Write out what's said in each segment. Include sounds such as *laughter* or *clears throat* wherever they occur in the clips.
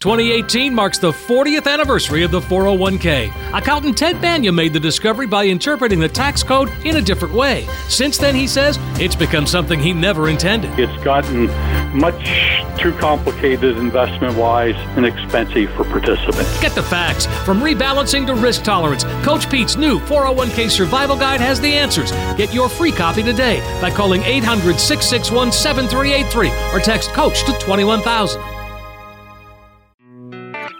2018 marks the 40th anniversary of the 401k. Accountant Ted Benna made the discovery by interpreting the tax code in a different way. Since then, he says, it's become something he never intended. It's gotten much too complicated investment wise and expensive for participants. Get the facts. From rebalancing to risk tolerance, Coach Pete's new 401k survival guide has the answers. Get your free copy today by calling 800 661 7383 or text COACH to 21000.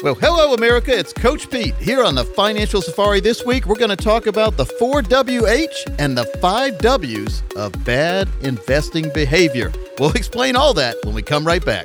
Well, hello, America. It's Coach Pete here on the Financial Safari. This week, we're going to talk about the 4WH and the 5 Ws of bad investing behavior. We'll *laughs* explain all that when we come right back.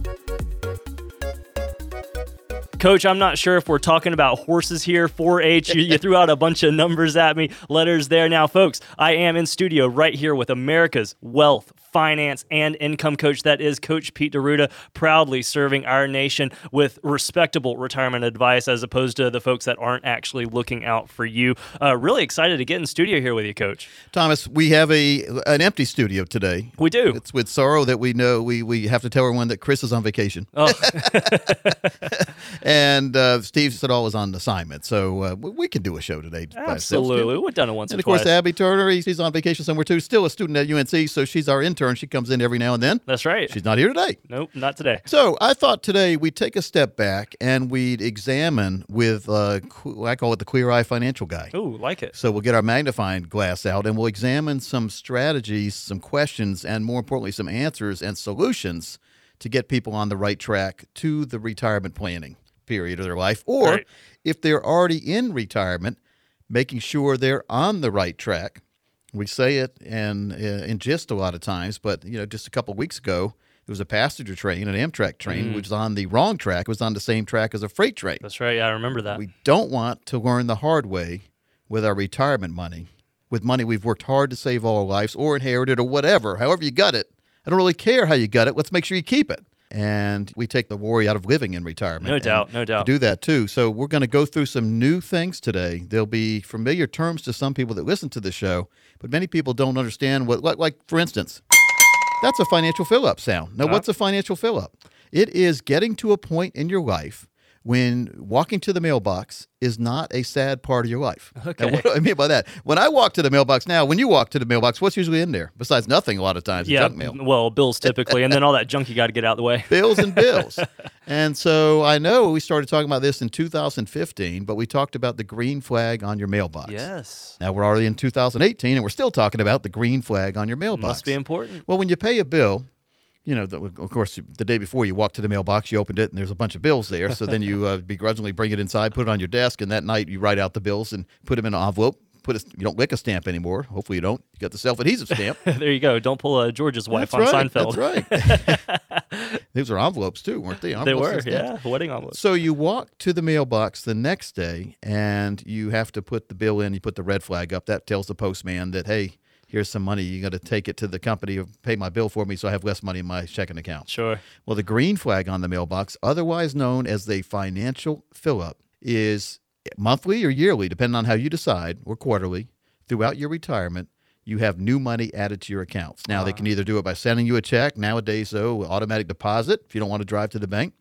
Coach, I'm not sure if we're talking about horses here. 4-H, you, you, threw out a bunch of numbers at me, letters there. Now, folks, I am in studio right here with America's wealth finance, and income coach. That is Coach Pete D'Arruda, proudly serving our nation with respectable retirement advice as opposed to the folks that aren't actually looking out for you. Uh, really excited to get in studio here with you, Coach. Thomas, we have a an empty studio today. We do. It's with sorrow that we know we, we have to tell everyone that Chris is on vacation. Oh. *laughs* *laughs* and uh, Steve Siddall is on assignment, so uh, we can do a show today. Absolutely. We've done it once and of course, Abby Turner, he's on vacation somewhere too. Still a student at UNC, so she's our intern intern. She comes in every now and then. That's right. She's not here today. Nope, not today. So I thought today we'd take a step back and we'd examine with, uh, I call it the Queer Eye Financial Guy. Ooh, like it. So we'll get our magnifying glass out and we'll examine some strategies, some questions, and more importantly, some answers and solutions to get people on the right track to the retirement planning period of their life. Or right. if they're already in retirement, making sure they're on the right track we say it and uh, in just a lot of times, but you know, just a couple weeks ago, it was a passenger train, an Amtrak train, mm which was on the wrong track. It was on the same track as a freight train. That's right. Yeah, I remember that. We don't want to learn the hard way with our retirement money, with money we've worked hard to save all our lives or inherited or whatever. However you got it, I don't really care how you got it. Let's make sure you keep it and we take the worry out of living in retirement. No doubt, no doubt. Do that too. So we're going to go through some new things today. There'll be familiar terms to some people that listen to the show, but many people don't understand what. Like, like for instance, that's a financial fill up sound. Now, uh-huh. what's a financial fill up? It is getting to a point in your life when walking to the mailbox is not a sad part of your life. Okay. Now, what do I mean by that? When I walk to the mailbox now, when you walk to the mailbox, what's usually in there besides nothing? A lot of times, yeah, junk mail. Well, bills typically, and then all that junk you got to get out of the way. bills and bills. *laughs* and so I know we started talking about this in 2015, but we talked about the green flag on your mailbox. Yes. Now we're already in 2018, and we're still talking about the green flag on your mailbox. Must be important. Well, when you pay a bill, you know, the, of course, the day before you walk to the mailbox, you opened it, and there's a bunch of bills there. So then you *laughs* uh, begrudgingly bring it inside, put it on your desk, and that night you write out the bills and put them in an envelope. Put a, you don't lick a stamp anymore. Hopefully you don't. You got the self adhesive stamp. *laughs* there you go. Don't pull a George's wife that's on right, Seinfeld. That's right. *laughs* Those are envelopes too, weren't they? Envelopes they were, yeah, wedding envelopes. So you walk to the mailbox the next day, and you have to put the bill in. You put the red flag up. That tells the postman that hey, here's some money. You got to take it to the company, or pay my bill for me, so I have less money in my checking account. Sure. Well, the green flag on the mailbox, otherwise known as the financial fill up, is monthly or yearly, depending on how you decide, or quarterly, throughout your retirement. you have new money added to your accounts. Now, they can ah. either do it by sending you a check, nowadays, though, automatic deposit if you don't want to drive to the bank.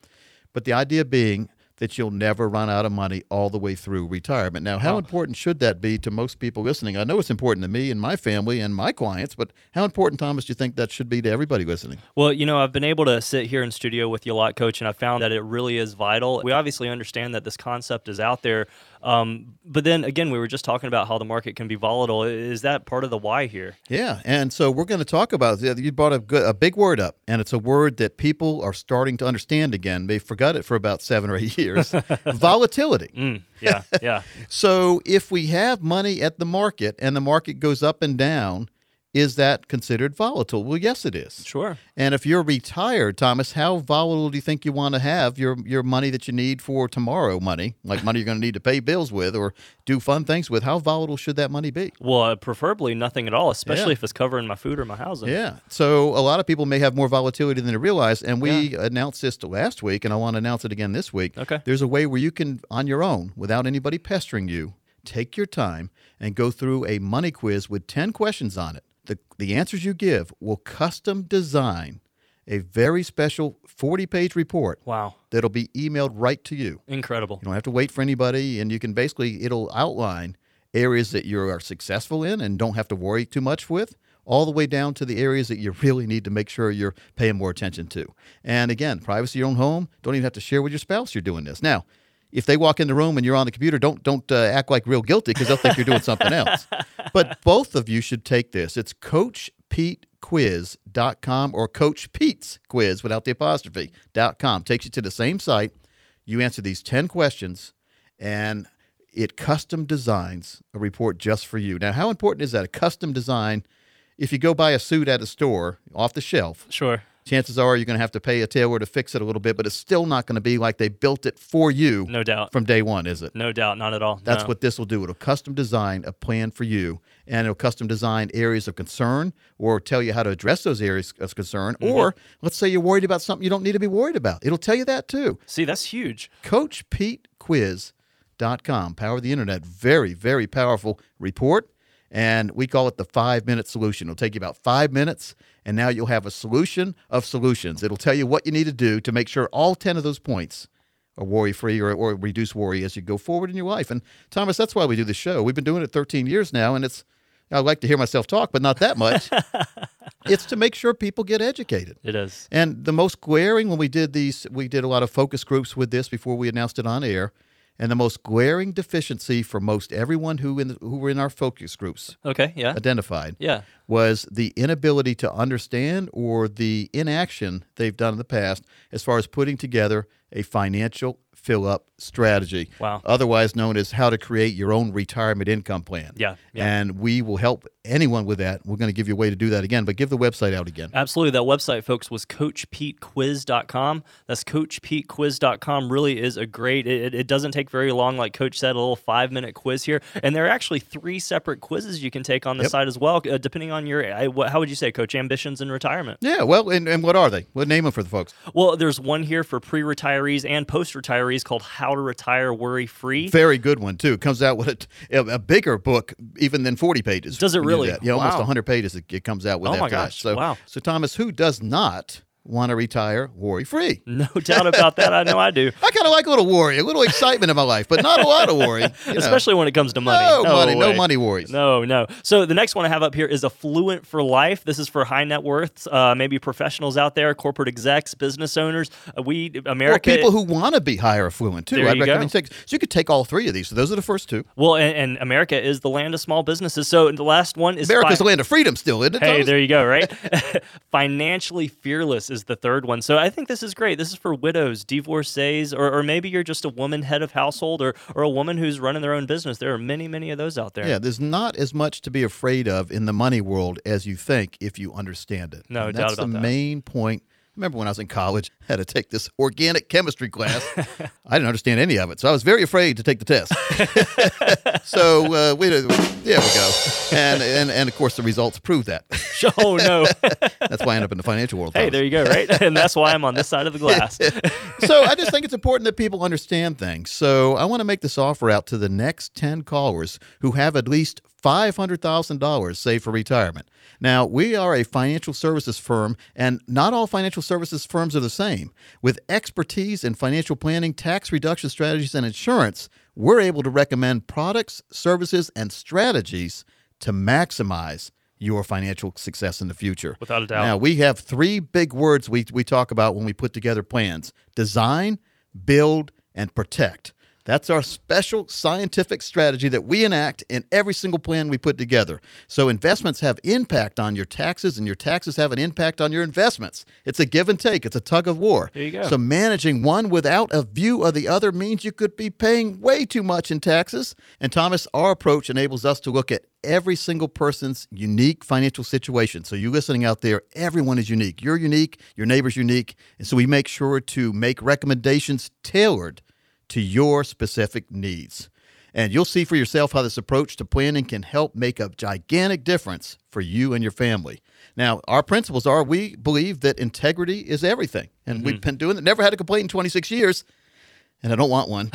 But the idea being that you'll never run out of money all the way through retirement. Now, how oh. important should that be to most people listening? I know it's important to me and my family and my clients, but how important, Thomas, do you think that should be to everybody listening? Well, you know, I've been able to sit here in studio with you a lot, Coach, and I found that it really is vital. We obviously understand that this concept is out there, um, but then again, we were just talking about how the market can be volatile. Is that part of the why here? Yeah, and so we're going to talk about you brought a, good, a big word up, and it's a word that people are starting to understand again. They forgot it for about seven or eight *laughs* years. *laughs* Volatility. Mm, yeah, yeah. *laughs* So if we have money at the market and the market goes up and down, is that considered volatile? Well, yes, it is. Sure. And if you're retired, Thomas, how volatile do you think you want to have your your money that you need for tomorrow money, like money you're going to need to pay bills with or do fun things with? How volatile should that money be? Well, uh, preferably nothing at all, especially Yeah. if it's covering my food or my housing. Yeah. So a lot of people may have more volatility than they realize. And we announced this last week, and I want to announce it again this week. Okay. There's a way where you can, on your own, without anybody pestering you, take your time and go through a money quiz with 10 questions on it. The, the answers you give will custom design a very special 40 page report Wow. that'll be emailed right to you. Incredible. You don't have to wait for anybody, and you can basically it'll outline areas that you are successful in and don't have to worry too much with, all the way down to the areas that you *laughs* really need to make sure you're paying more attention to. And again, privacy of your own home. Don't even have to share with your spouse you're doing this. Now, if they walk in the room and you're on the computer, don't don't uh, act like real guilty because they'll think you're doing something else. *laughs* But both of you should take this. It's coachpetequiz.com or Coach Pete's quiz without the apostrophe dot com. Takes you to the same site. You answer these 10 questions and it custom designs a report just for you. Now, how important is that? A custom design. If you go buy a suit at a store off the shelf, Sure. Chances are you're going to have to pay a tailor to fix it a little bit, but it's still not going to be like they built it for you No doubt. from day one, is it? No doubt. Not at all. That's No. what this will do. It'll custom design a plan for you, and it'll custom design areas of concern or tell you how to address those areas of concern. Mm-hmm. Or let's say you're worried about something you don't need to be worried about. It'll tell you that too. See, that's huge. CoachPeteQuiz.com. Power of the internet. Very, very powerful report. And we call it the five minute solution. It'll take you about five minutes, and now you'll have a solution of solutions. It'll tell you what you need to do to make sure all 10 of those points are worry free or, or reduce worry as you go forward in your life. And Thomas, that's why we do this show. We've been doing it 13 years now, and it's, I like to hear myself talk, but not that much. *laughs* it's to make sure people get educated. It is. And the most glaring when we did these, we did a lot of focus groups with this before we announced it on air. And the most glaring deficiency for most everyone who in who were in our focus groups Okay. Yeah. identified Yeah. Was the inability to understand or the inaction they've done in the past as far as putting together a financial fill up strategy. Wow. Otherwise known as how to create your own retirement income plan. Yeah, yeah. And we will help anyone with that. We're going to give you a way to do that again, but give the website out again. Absolutely. That website, folks, was coachpetequiz.com. That's coachpetequiz.com. Really is a great, it, it- doesn't take very long. Like Coach said, a little five minute quiz here. And there are actually three separate quizzes you can take on the Yep. site as well, uh, depending on your, I- what- how would you say, Coach, ambitions in retirement? Yeah, well, and, and what are they? What name them for the folks? Well, there's one here for pre retirees and post retirees called How to Retire Worry Free. Very good one too. Comes out with a, a bigger book even than forty pages. Does it when you do really? Yeah, almost hundred pages. It, it comes out with Oh that. my for that. gosh, So, wow. So Thomas, who does not want to retire worry free? *laughs* No doubt about that. I know I do. *laughs* I kind of like a little worry, a little excitement in my life, but not a lot of worry. you know. Especially when it comes to money. no, money, no money worries. No, no. So the next one I have up here is Affluent for Life. This is for high net worths, uh, maybe professionals out there, corporate execs, business owners. Uh, we Or America. people who want to be higher affluent too. I'd recommend take. So you could take all three of these. So those are the first two. well, and, and America is the land of small businesses. So the last one is America's fi- the land of freedom, still, isn't it? Hey, Thomas? there you go, right? *laughs* Financially fearless is the third one. So I think this is great. This is for widows, divorcees, or, or maybe you're just a woman head of household or, or a woman who's running their own business. There are many, many of those out there. Yeah, there's not as much to be afraid of in the money world as you think if you understand it. No And doubt that's the that. main point. Remember when I was in college, I *laughs* had to take this organic chemistry class. I didn't understand any of it, so I was very afraid to take the test. *laughs* so uh, we, there we go, and, and and of course the results prove that. *laughs* oh, no. That's why I end up in the financial world. hey, there you go, right? And that's why I'm on this side of the glass. so I just think it's important that people understand things. So I want to make this offer out to the next 10 callers who have at least $500,000 saved for retirement. Now, we are a financial services firm, and not all financial services firms are the same. With expertise in financial planning, tax reduction strategies, and insurance, we're able to recommend products, services, and strategies to maximize your financial success in the future. Without a doubt. Now, we have three big words we, we talk about when we put together plans design, build, and protect. That's our special scientific strategy that we enact in every single plan we put together. So investments have impact on your taxes, and your taxes have an impact on your investments. It's a give and take. It's a tug of war. There you go. So managing one without a view of the other means you could be paying way too much in taxes. And Thomas, our approach enables us to look at every single person's unique financial situation. So you listening out there, everyone is unique. You're unique, your neighbor's unique, and so we make sure to make recommendations tailored to your specific needs. And you'll see for yourself how this approach to planning can help make a gigantic difference for you and your family. Now, our principles are we believe that integrity is everything. And we've mm-hmm. been doing it, never had a complaint in 26 years, and I don't want one.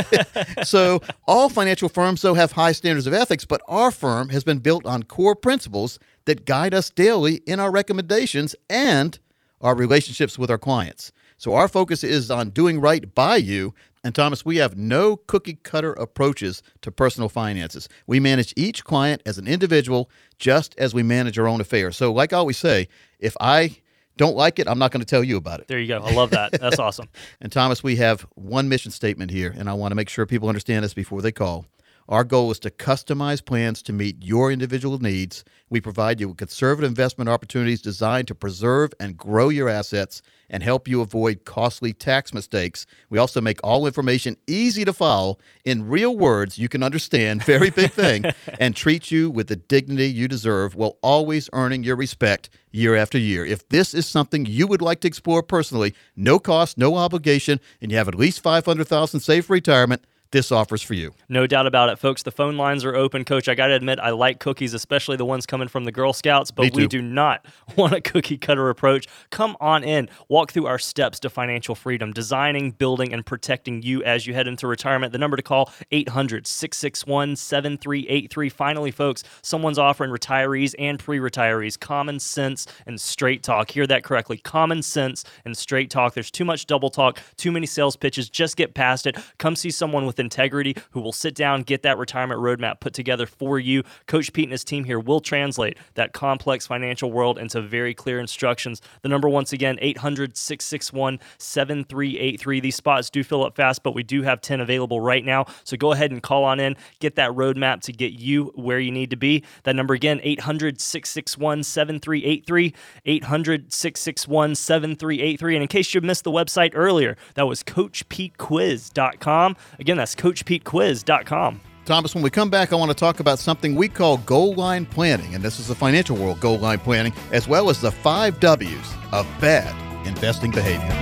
*laughs* so, all financial firms, though, have high standards of ethics, but our firm has been built on core principles that guide us daily in our recommendations and our relationships with our clients. So, our focus is on doing right by you. And, Thomas, we have no cookie cutter approaches to personal finances. We manage each client as an individual, just as we manage our own affairs. So, like I always say, if I don't like it, I'm not going to tell you about it. There you go. I love that. That's *laughs* awesome. And Thomas, we have one mission statement here, and I want to make sure people understand this before they call. Our goal is to customize plans to meet your individual needs. We provide you with conservative investment opportunities designed to preserve and grow your assets and help you avoid costly tax mistakes. We also make all information easy to follow in real words you can understand, *laughs* very big thing, and treat you with the dignity you deserve while always earning your respect year after year. If this is something you would like to explore personally, no cost, no obligation, and you have at least 500,000 saved for retirement, this offers for you. No doubt about it, folks. The phone lines are open. Coach, I got to admit, I like cookies, especially the ones coming from the Girl Scouts, but we do not *laughs* want a cookie cutter approach. Come on in, walk through our steps to financial freedom, designing, building, and protecting you as you head into retirement. The number to call 800 661 7383. Finally, folks, someone's offering retirees and pre retirees common sense and straight talk. Hear that correctly common sense and straight talk. There's too much double talk, too many sales pitches. Just get past it. Come see someone with integrity who will sit down, get that retirement roadmap put together for you. Coach Pete and his team here will translate that complex financial world into very clear instructions. The number, once again, 800 661 7383. These spots do fill up fast, but we do have 10 available right now. So go ahead and call on in, get that roadmap to get you where you need to be. That number again, 800 661 7383. 800 661 7383. And in case you missed the website earlier, that was CoachPeteQuiz.com. Again, that's CoachPeteQuiz.com. Thomas, when we come back, I want to talk about something we call goal line planning, and this is the financial world goal line planning, as well as the five W's of bad investing behavior.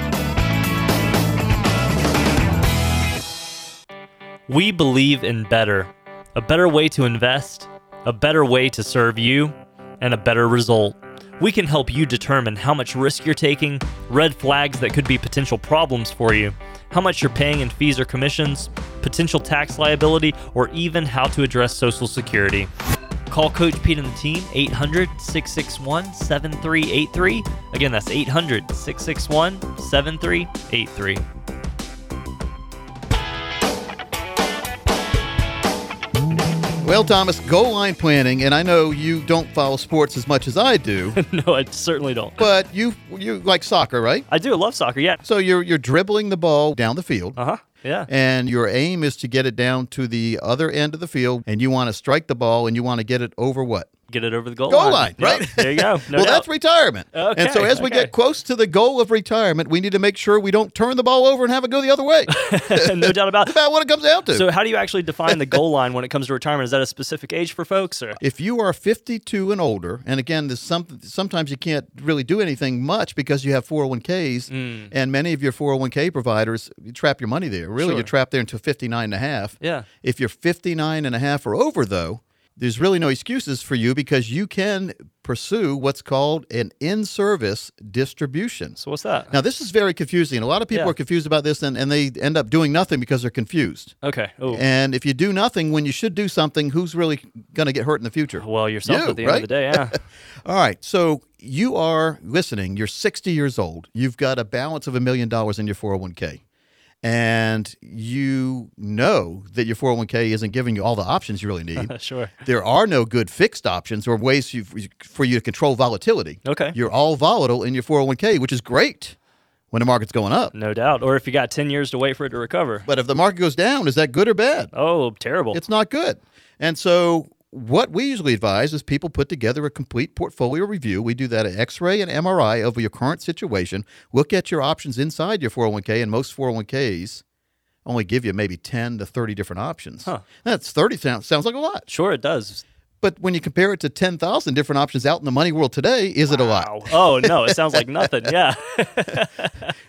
We believe in better. A better way to invest, a better way to serve you, and a better result. We can help you determine how much risk you're taking, red flags that could be potential problems for you, how much you're paying in fees or commissions, potential tax liability, or even how to address Social Security. Call Coach Pete and the team 800 661 7383. Again, that's 800 661 7383. Well, Thomas, goal line planning, and I know you don't follow sports as much as I do, *laughs* no, I certainly don't. but you you like soccer, right? I do I love soccer, yeah. So you're you're dribbling the ball down the field. Uh huh. Yeah. And your aim is to get it down to the other end of the field, and you want to strike the ball, and you want to get it over what? Get it over the goal, Goal line, Yep, right? There you go. *laughs* No well, doubt. that's retirement. Okay, and so Okay, as we get close to the goal of retirement, we need to make sure we don't turn the ball over and have it go the other way. *laughs* *laughs* no doubt about That's about what it comes down to. So, how do you actually define the goal line when it comes to retirement? Is that a specific age for folks, or if you are 52 and older, and again, there's some, sometimes you can't really do anything much because you have 401ks, Mm. and many of your 401k providers you trap your money there. Really, Sure. you're trapped there until 59 and a half. Yeah. If you're 59 and a half or over, though, there's really no excuses for you because you can pursue what's called an in-service distribution. So what's that? Now, this is very confusing. A lot of people Yeah. are confused about this, and, and they end up doing nothing because they're confused. Okay. Oh. And if you do nothing when you should do something, who's really going to get hurt in the future? Well, yourself You, at the end of the day, yeah. *laughs* All right. So you are listening. You're 60 years old. You've got a balance of a million dollars in your 401k. And you know that your 401k isn't giving you all the options you really need. *laughs* sure. there are no good fixed options or ways you, for you to control volatility. Okay. You're all volatile in your 401k, which is great when the market's going up. No doubt. Or if you got 10 years to wait for it to recover. But if the market goes down, is that good or bad? Oh, terrible. It's not good. And so what we usually advise is people put together a complete portfolio review. We do that at X-ray and MRI of your current situation. Look at your options inside your 401k, and most 401ks only give you maybe 10 to 30 different options. Huh. That's 30 sounds, sounds like a lot. sure, it does. But when you compare it to 10,000 different options out in the money world today, is it a lot? Oh, no, it sounds like nothing. Yeah. *laughs*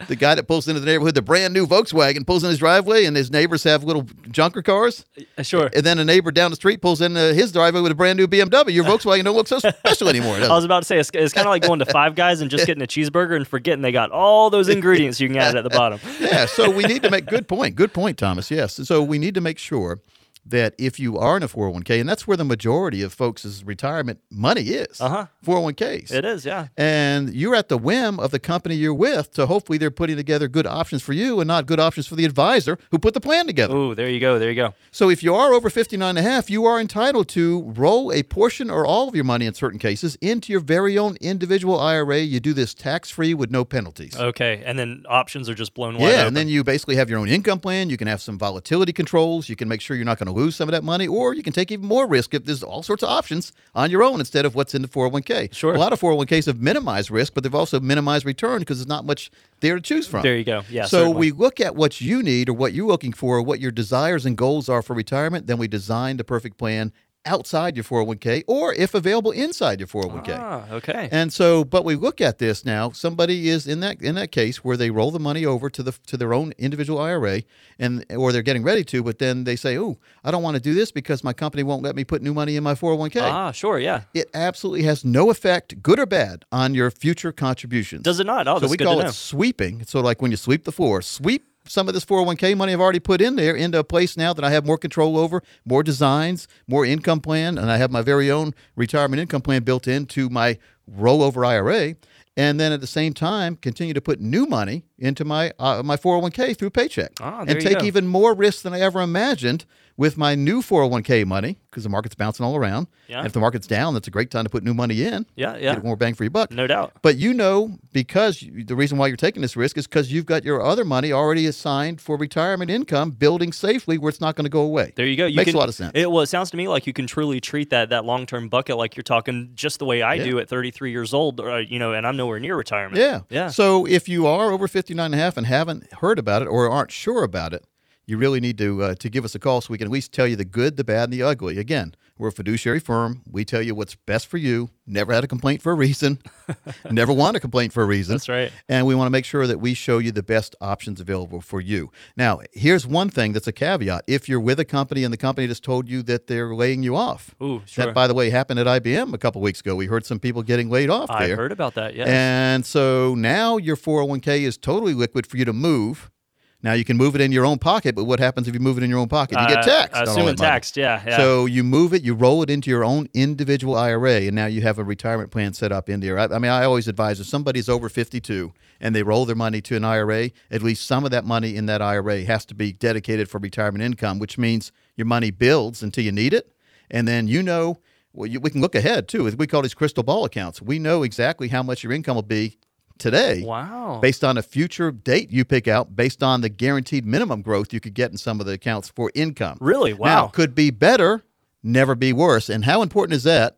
The guy that pulls into the neighborhood, the brand new Volkswagen, pulls in his driveway, and his neighbors have little junker cars. sure. And then a neighbor down the street pulls in uh, his driveway with a brand new BMW. Your Volkswagen don't look so special anymore. I was about to say it's, it's kind of like going to Five Guys and just getting a cheeseburger and forgetting they got all those ingredients you can add at the bottom. *laughs* yeah, so we need to make good point. Good point, Thomas. Yes. So we need to make sure that if you are in a 401k, and that's where the majority of folks' retirement money is, Uh-huh. 401ks. It is, yeah. and you're at the whim of the company you're with to hopefully they're putting together good options for you and not good options for the advisor who put the plan together. Ooh, there you go. There you go. So if you are over 59 and a half, you are entitled to roll a portion or all of your money in certain cases into your very own individual IRA. You do this tax free with no penalties. Okay. And then options are just blown wide yeah, open. and then you basically have your own income plan. You can have some volatility controls. You can make sure you're not going to lose some of that money, or you can take even more risk if there's all sorts of options on your own instead of what's in the 401k. Sure. A lot of 401ks have minimized risk, but they've also minimized return because there's not much there to choose from. There you go. Yeah, So certainly. we look at what you need or what you're looking for, what your desires and goals are for retirement. Then we design the perfect plan outside your 401k or if available inside your 401k. Ah, okay. And so, but we look at this now. Somebody is in that in that case where they roll the money over to the to their own individual IRA, and or they're getting ready to, but then they say, "Oh, I don't want to do this because my company won't let me put new money in my 401k." ah, sure. Yeah. It absolutely has no effect, good or bad, on your future contributions. Does it not? Oh, so we call it know. sweeping. So like when you sweep the floor. Sweep some of this 401k money I've already put in there into a place now that I have more control over, more designs, more income plan, and I have my very own retirement income plan built into my rollover IRA. And then at the same time, continue to put new money into my uh, my 401k through paycheck, Ah, and take go. even more risks than I ever imagined with my new 401k money because the market's bouncing all around. Yeah. And if the market's down, that's a great time to put new money in. Yeah, yeah. Get more bang for your buck. No doubt. But you know, because you, the reason why you're taking this risk is because you've got your other money already assigned for retirement income, building safely where it's not going to go away. There you go. You Makes can, a lot of sense. It, well, it sounds to me like you can truly treat that that long term bucket like you're talking just the way I Yeah. do at 33 years old, uh, you know, and I'm nowhere near retirement. yeah. Yeah. So if you are over 59 and a half and haven't heard about it or aren't sure about it, you really need to uh, to give us a call so we can at least tell you the good, the bad, and the ugly. Again, we're a fiduciary firm. We tell you what's best for you. Never had a complaint for a reason. *laughs* Never want a complaint for a reason. That's right. And we want to make sure that we show you the best options available for you. Now, here's one thing that's a caveat. If you're with a company and the company just told you that they're laying you off, Ooh, sure. that, by the way, happened at IBM a couple weeks ago. We heard some people getting laid off I there. I heard about that. Yes. And so now your 401k is totally liquid for you to move. Now you can move it in your own pocket, but what happens if you move it in your own pocket? You get Uh, taxed. all Assuming taxed. Yeah. yeah. So you move it, you roll it into your own individual IRA, and now you have a retirement plan set up in there. I, I mean, I always advise if somebody's over 52 and they roll their money to an IRA, at least some of that money in that IRA has to be dedicated for retirement income, which means your money builds until you need it, and then you know. Well, you, we can look ahead too. We call these crystal ball accounts. We know exactly how much your income will be today wow. based on a future date you pick out, based on the guaranteed minimum growth you could get in some of the accounts for income. Really? Now, Wow. could be better, never be worse. And how important is that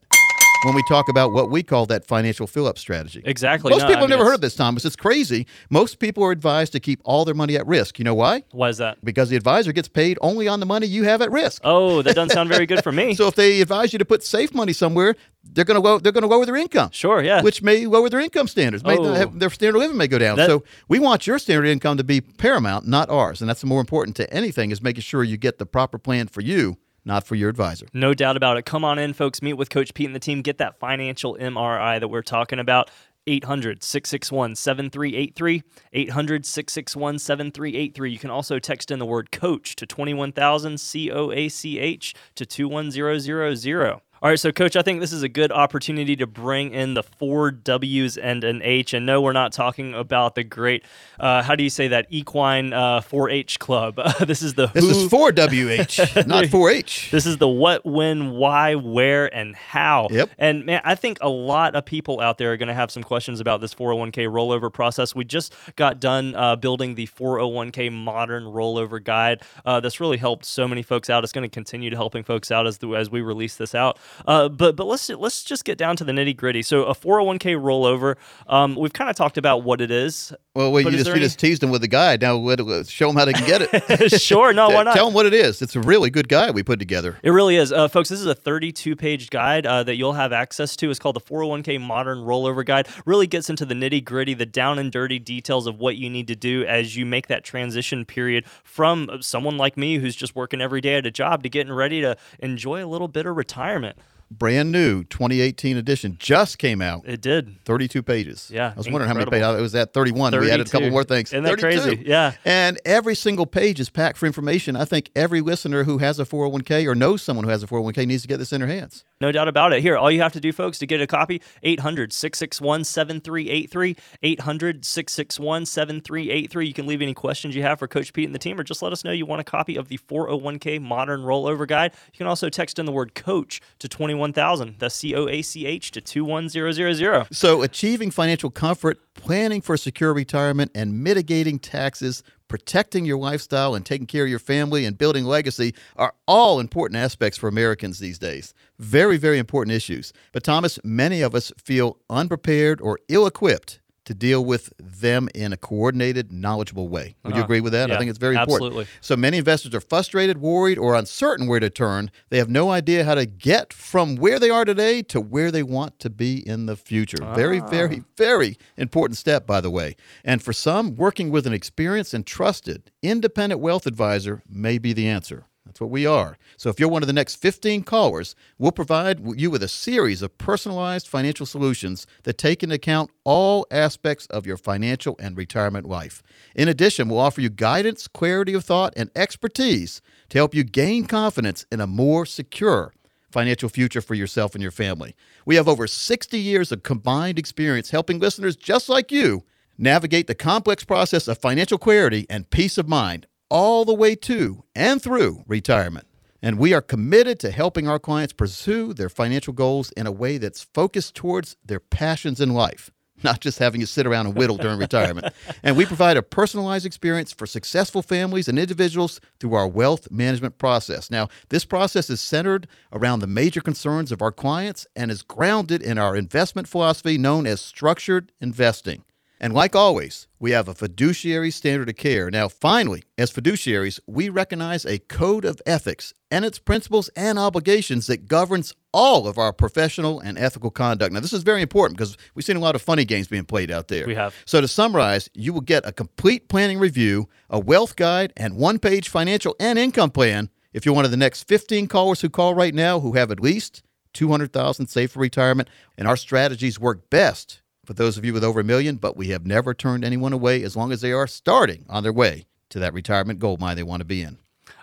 when we talk about what we call that financial fill up strategy? Exactly. Most No, people I have mean, never heard of this, Thomas. It's crazy. Most people are advised to keep all their money at risk. You know why? Why is that? Because the advisor gets paid only on the money you have at risk. Oh, that doesn't sound very good for me. *laughs* So if they advise you to put safe money somewhere, they're going to go. they're going to lower their income sure. Yeah. which may lower their income standards. May Oh. have, their standard of living may go down. That- so we want your standard income to be paramount, not ours, and that's more important to anything is making sure you get the proper plan for you, not for your advisor. No doubt about it. Come on in, folks. Meet with Coach Pete and the team. Get that financial MRI that we're talking about. 800 661 7383. 800 661 7383. You can also text in the word coach to 21000 C O A C H to 21000. All right, so coach, I think this is a good opportunity to bring in the four W's and an H. And no, we're not talking about the great, uh, how do you say that, equine uh, 4-H club. *laughs* this is the This who, is for WH, *laughs* not 4-H. this is the what, when, why, where, and how. Yep. And man, I think a lot of people out there are going to have some questions about this 401k rollover process. We just got done uh, building the 401k modern rollover guide. Uh, that's really helped so many folks out. It's going to continue to helping folks out as the, as we release this out. Uh, but but let's let's just get down to the nitty gritty. So a 401k rollover. Um, we've kind of talked about what it is. Well, But you just, you any- just teased them with the guide. Now, show them how they can get it. *laughs* Sure, no, *laughs* why not? Tell them what it is. It's a really good guide we put together. It really is. Uh, folks, this is a 32 page guide uh, that you'll have access to. It's called the 401k Modern Rollover Guide. Really gets into the nitty gritty, the down and dirty details of what you need to do as you make that transition period from someone like me who's just working every day at a job to getting ready to enjoy a little bit of retirement. Brand new 2018 edition just came out. It did. 32 pages. Yeah, I was wondering how many pages. It was at 31. We added a couple more things. Isn't that 32. crazy? Yeah. And every single page is packed for information. I think every listener who has a 401k or knows someone who has a 401k needs to get this in their hands. No doubt about it. Here, all you have to do, folks, to get a copy 800 661 7383. 800 661 7383. You can leave any questions you have for Coach Pete and the team, or just let us know you want a copy of the 401k Modern Rollover Guide. You can also text in the word coach to 21000. That's C O A C H to 21000. So, achieving financial comfort, planning for secure retirement, and mitigating taxes, protecting your lifestyle, and taking care of your family and building legacy are all important aspects for Americans these days. Very, very important issues. But, Thomas, many of us feel unprepared or ill equipped to deal with them in a coordinated, knowledgeable way. Would you Uh-huh. agree with that? I think it's very important. absolutely. So many investors are frustrated, worried, or uncertain where to turn. They have no idea how to get from where they are today to where they want to be in the future. Very, very, very important step, by the way. And for some, working with an experienced and trusted independent wealth advisor may be the answer. That's what we are. So if you're one of the next 15 callers, we'll provide you with a series of personalized financial solutions that take into account all aspects of your financial and retirement life. In addition, we'll offer you guidance, clarity of thought, and expertise to help you gain confidence in a more secure financial future for yourself and your family. We have over 60 years of combined experience helping listeners just like you navigate the complex process of financial clarity and peace of mind all the way to and through retirement. And we are committed to helping our clients pursue their financial goals in a way that's focused towards their passions in life, not just having you sit around and whittle during retirement. *laughs* And we provide a personalized experience for successful families and individuals through our wealth management process. Now, this process is centered around the major concerns of our clients and is grounded in our investment philosophy known as structured investing. And like always, we have a fiduciary standard of care. Now, finally, as fiduciaries, we recognize a code of ethics and its principles and obligations that governs all of our professional and ethical conduct. Now, this is very important because we've seen a lot of funny games being played out there. We have. So, to summarize, you will get a complete planning review, a wealth guide, and one page financial and income plan if you're one of the next 15 callers who call right now who have at least 200,000 saved for retirement. And our strategies work best for those of you with over a million, but we have never turned anyone away as long as they are starting on their way to that retirement gold mine they want to be in.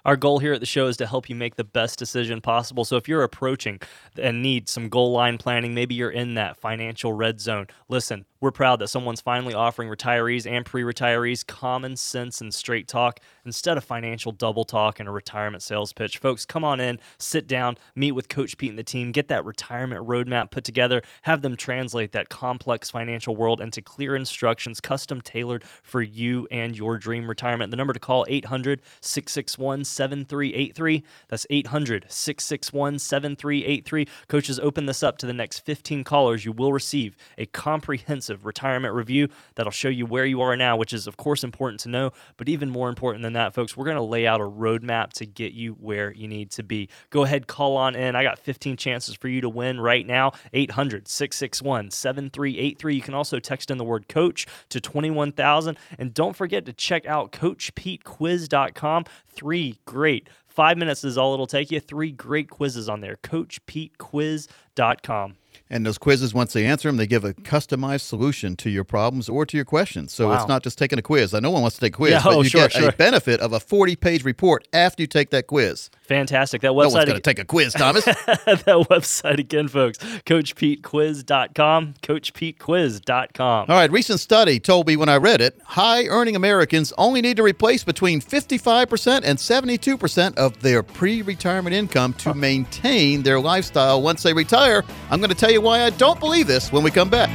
Our goal here at the show is to help you make the best decision possible. So if you're approaching and need some goal line planning, maybe you're in that financial red zone. Listen, we're proud that someone's finally offering retirees and pre retirees common sense and straight talk instead of financial double talk and a retirement sales pitch. Folks, come on in, sit down, meet with Coach Pete and the team, get that retirement roadmap put together, have them translate that complex financial world into clear instructions, custom tailored for you and your dream retirement. The number to call 800 661 7383. That's 800 661 7383. Coaches open this up to the next 15 callers. You will receive a comprehensive retirement review that'll show you where you are now, which is, of course, important to know. But even more important than that, folks, we're going to lay out a roadmap to get you where you need to be. Go ahead, call on in. I got 15 chances for you to win right now. 800 661 7383. You can also text in the word coach to 21000. And don't forget to check out CoachPeteQuiz.com. Three great Five minutes is all it'll take you. Three great quizzes on there. CoachPeteQuiz.com. And those quizzes, once they answer them, they give a customized solution to your problems or to your questions. So Wow. it's not just taking a quiz. I know one wants to take a quiz, Yeah, but oh, you sure, get sure. a benefit of a 40 page report after you take that quiz. Fantastic. That No one's website going to take a quiz, Thomas. *laughs* that website again, folks. CoachPeteQuiz.com. CoachPeteQuiz.com. All right, recent study told me when I read it, high earning Americans only need to replace between 55% and 72% of their pre retirement income to maintain their lifestyle once they retire. I'm going to tell you why I don't believe this when we come back.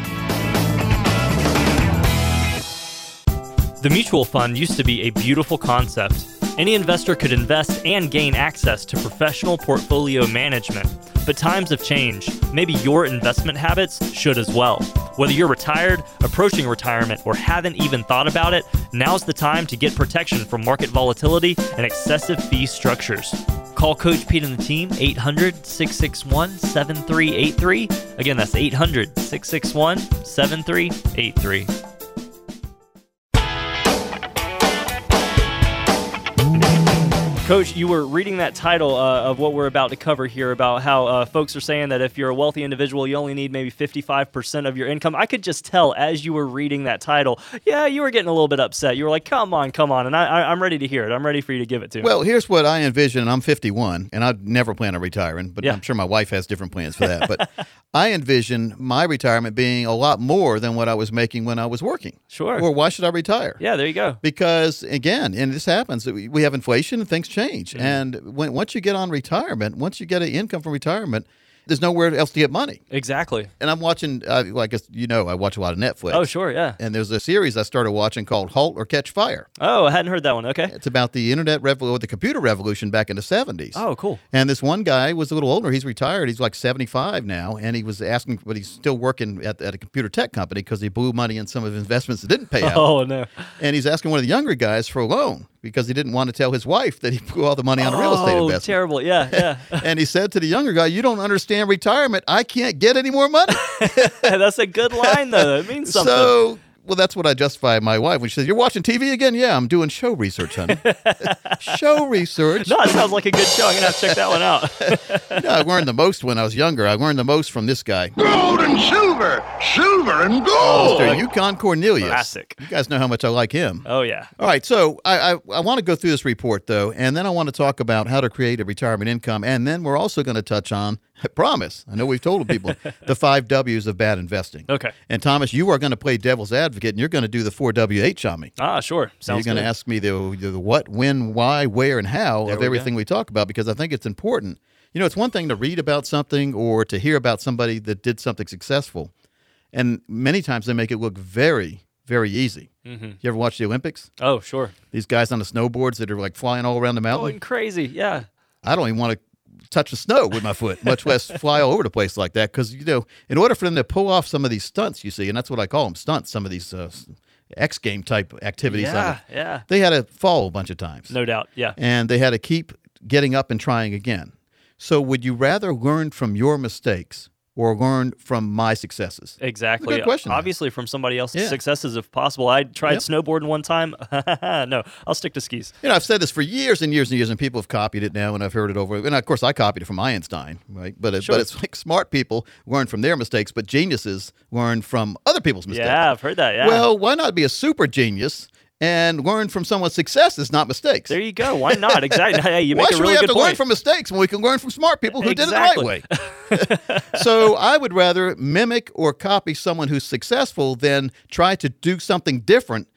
The mutual fund used to be a beautiful concept. Any investor could invest and gain access to professional portfolio management. But times have changed. Maybe your investment habits should as well. Whether you're retired, approaching retirement, or haven't even thought about it, now's the time to get protection from market volatility and excessive fee structures. Call Coach Pete and the team 800 661 7383. Again, that's 800 661 7383. Coach, you were reading that title uh, of what we're about to cover here about how uh, folks are saying that if you're a wealthy individual, you only need maybe 55% of your income. I could just tell as you were reading that title, yeah, you were getting a little bit upset. You were like, come on, come on. And I, I, I'm ready to hear it. I'm ready for you to give it to me. Well, here's what I envision. I'm 51, and I never plan on retiring, but Yeah. I'm sure my wife has different plans for that. But *laughs* I envision my retirement being a lot more than what I was making when I was working. Sure. Or why should I retire? yeah, there you go. Because again, and this happens, we we have inflation and things change. Mm-hmm. And when once you get on retirement, once you get an income from retirement, there's nowhere else to get money. Exactly. And I'm watching, uh, well, I guess you know, I watch a lot of Netflix. Oh, sure, yeah. And there's a series I started watching called Halt and Catch Fire. Oh, I hadn't heard that one. Okay. It's about the internet revolution, the computer revolution back in the 70s. Oh, cool. And this one guy was a little older. He's retired. He's like 75 now. And he was asking, but he's still working at, at a computer tech company because he blew money in some of his investments that didn't pay out. *laughs* Oh, no. And he's asking one of the younger guys for a loan because he didn't want to tell his wife that he blew all the money on a real estate oh, investment. terrible. Yeah, *laughs* yeah. And he said to the younger guy, You don't understand retirement. I can't get any more money. *laughs* That's a good line, though. It means *laughs* something. so, well, that's what I justify my wife when she says, You're watching TV again? Yeah, I'm doing show research, honey. *laughs* show research. no, it sounds like a good show. I'm going to have to check that one out. *laughs* You know, I learned the most when I was younger. I learned the most from this guy, Gold and silver, silver and gold. Mr. Yukon Cornelius. Classic. You guys know how much I like him. oh, yeah. All right, so I, I, I want to go through this report though, and then I want to talk about how to create a retirement income, and then we're also going to touch on, I *laughs* promise, I know we've told people *laughs* the five W's of bad investing. Okay. And Thomas, you are going to play devil's advocate, and you're going to do the four WH on me. Ah, sure. So Sounds you're going to ask me the, the what, when, why, where, and how There of we go. everything we talk about because I think it's important. You know, it's one thing to read about something or to hear about somebody that did something successful, and many times they make it look very, very easy. Mm-hmm. You ever watch the Olympics? Oh, sure. These guys on the snowboards that are like flying all around the mountain. Going crazy. Yeah. I don't even want to touch the snow with my foot, much less fly all over the place like that. Because you know, in order for them to pull off some of these stunts, you see, and that's what I call them stunts. Some of these uh, X game type activities. Yeah. Yeah. They had to fall a bunch of times, No doubt. Yeah. and they had to keep getting up and trying again. So, would you rather learn from your mistakes or learn from my successes? Exactly. good question. Obviously, from somebody else's Yeah. successes, if possible. I tried Yep. snowboarding one time. *laughs* no, I'll stick to skis. You know, I've said this for years and years and years, and people have copied it now, and I've heard it over. And of course, I copied it from Einstein, right? But it, Sure. but it's like smart people learn from their mistakes, but geniuses learn from other people's mistakes. Yeah, I've heard that. Yeah. Well, why not be a super genius and learn from someone's success is not mistakes? there you go. Why not? Exactly. Hey, you why *laughs* make a should really we have to learn from mistakes when we can learn from smart people who Exactly. did it the right way? *laughs* so I would rather mimic or copy someone who's successful than try to do something different